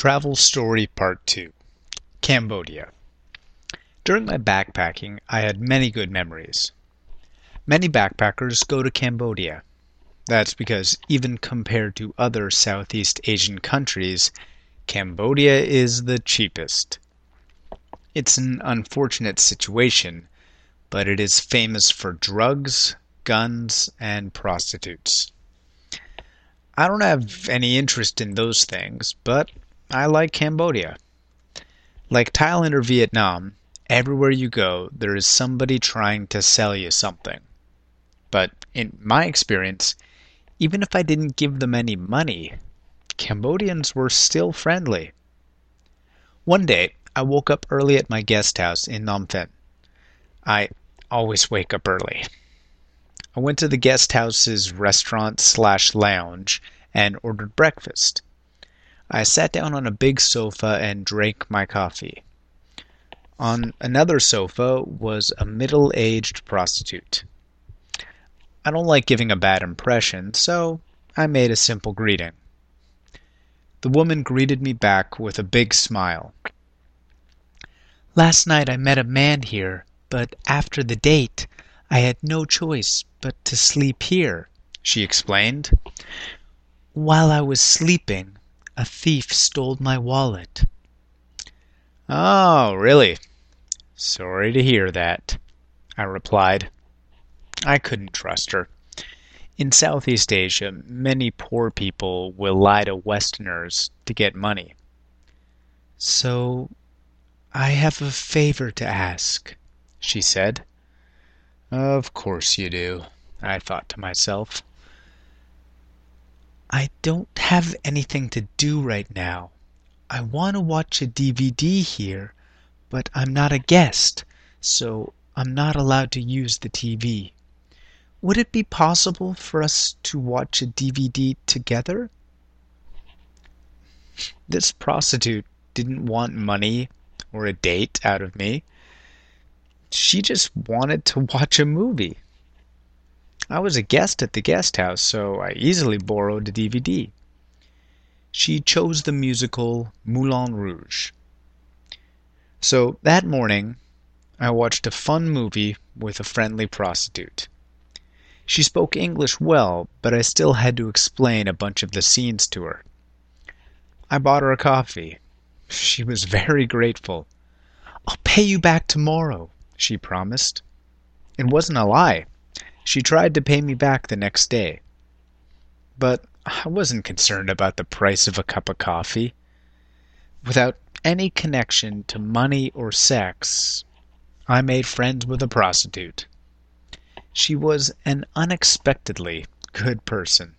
Travel Story Part 2 Cambodia During my backpacking, I had many good memories. Many backpackers go to Cambodia. That's because, even compared to other Southeast Asian countries, Cambodia is the cheapest. It's an unfortunate situation, but it is famous for drugs, guns, and prostitutes. I don't have any interest in those things, but I like Cambodia. Like Thailand or Vietnam, everywhere you go, there is somebody trying to sell you something. But in my experience, even if I didn't give them any money, Cambodians were still friendly. One day, I woke up early at my guest house in Phnom Penh. I always wake up early. I went to the guest house's restaurant slash lounge and ordered breakfast. I sat down on a big sofa and drank my coffee. On another sofa was a middle aged prostitute. I don't like giving a bad impression, so I made a simple greeting. The woman greeted me back with a big smile. Last night I met a man here, but after the date, I had no choice but to sleep here, she explained. While I was sleeping, a thief stole my wallet. Oh, really? Sorry to hear that, I replied. I couldn't trust her. In Southeast Asia, many poor people will lie to Westerners to get money. So, I have a favor to ask, she said. Of course you do, I thought to myself. I don't have anything to do right now. I want to watch a DVD here, but I'm not a guest, so I'm not allowed to use the TV. Would it be possible for us to watch a DVD together? This prostitute didn't want money or a date out of me. She just wanted to watch a movie. I was a guest at the guest house, so I easily borrowed a DVD. She chose the musical Moulin Rouge. So that morning, I watched a fun movie with a friendly prostitute. She spoke English well, but I still had to explain a bunch of the scenes to her. I bought her a coffee. She was very grateful. I'll pay you back tomorrow, she promised. It wasn't a lie. She tried to pay me back the next day. But I wasn't concerned about the price of a cup of coffee. Without any connection to money or sex, I made friends with a prostitute. She was an unexpectedly good person.